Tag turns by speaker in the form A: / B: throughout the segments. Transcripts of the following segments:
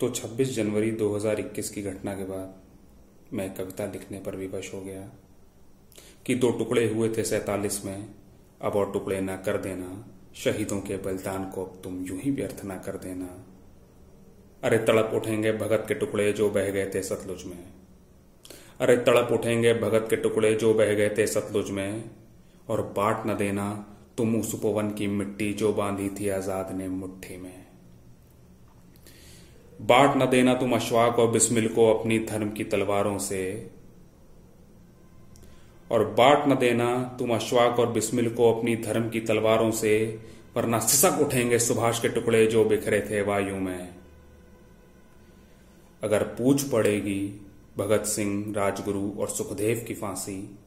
A: तो 26 जनवरी 2021 की घटना के बाद मैं कविता लिखने पर विवश हो गया कि दो टुकड़े हुए थे सैतालीस में। अब और टुकड़े ना कर देना। शहीदों के बलिदान को अब तुम यूँ ही व्यर्थ ना कर देना। अरे तड़प उठेंगे भगत के टुकड़े जो बह गए थे सतलुज में। अरे तड़प उठेंगे भगत के टुकड़े जो बह गए थे सतलुज में। और बाट न देना तुम उस उपवन की मिट्टी जो बांधी थी आज़ाद ने मुट्ठी में। बाट न देना तुम अश्वाक और बिस्मिल को अपनी धर्म की तलवारों से। और बाट न देना तुम अश्वाक और बिस्मिल को अपनी धर्म की तलवारों से, वरना सिसक उठेंगे सुभाष के टुकड़े जो बिखरे थे वायु में। अगर पूछ पड़ेगी भगत सिंह, राजगुरु और सुखदेव की फांसी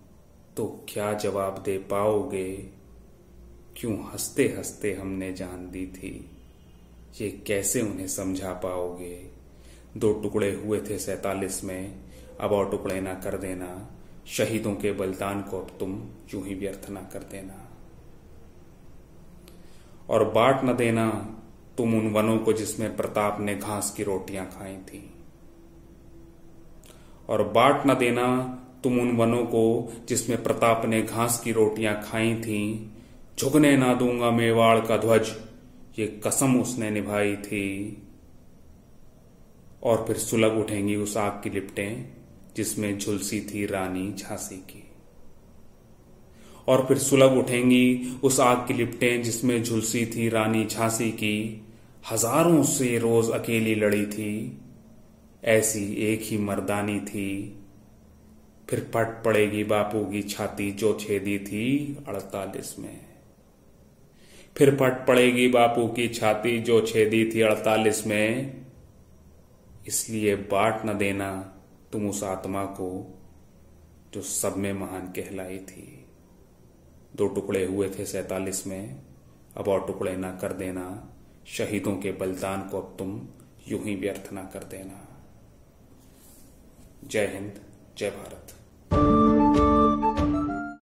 A: तो क्या जवाब दे पाओगे? क्यों हँसते हँसते हमने जान दी थी? ये कैसे उन्हें समझा पाओगे? दो टुकड़े हुए थे सैतालीस में, अब और टुकड़े ना कर देना। शहीदों के बलिदान को अब तुम यूँ ही व्यर्थ ना कर देना। और बाट न देना तुम उन वनों को जिसमें प्रताप ने घास की रोटियाँ खाई थी। और बाट न देना तुम उन वनों को जिसमें प्रताप ने घास की रोटियाँ खाई थी। झुकने ना दूँगा मेवाड़ का ध्वज ये कसम उसने निभाई थी। और फिर सुलग उठेंगी उस आग की लिपटें, जिसमें झुलसी थी रानी झांसी की। और फिर सुलग उठेंगी उस आग की लिपटें, जिसमें झुलसी थी रानी झांसी की। हज़ारों से रोज अकेली लड़ी थी। ऐसी एक ही मर्दानी थी। फिर पट पड़ेगी बापू की छाती, जो छेदी थी अड़तालीस में। फिर फट पड़ेगी बापू की छाती जो छेदी थी अड़तालीस में। इसलिए बाट न देना तुम उस आत्मा को जो सब में महान कहलाई थी। दो टुकड़े हुए थे सैतालीस में। अब और टुकड़े ना कर देना। शहीदों के बलिदान को अब तुम यूँ ही व्यर्थ ना कर देना। जय हिंद, जय भारत।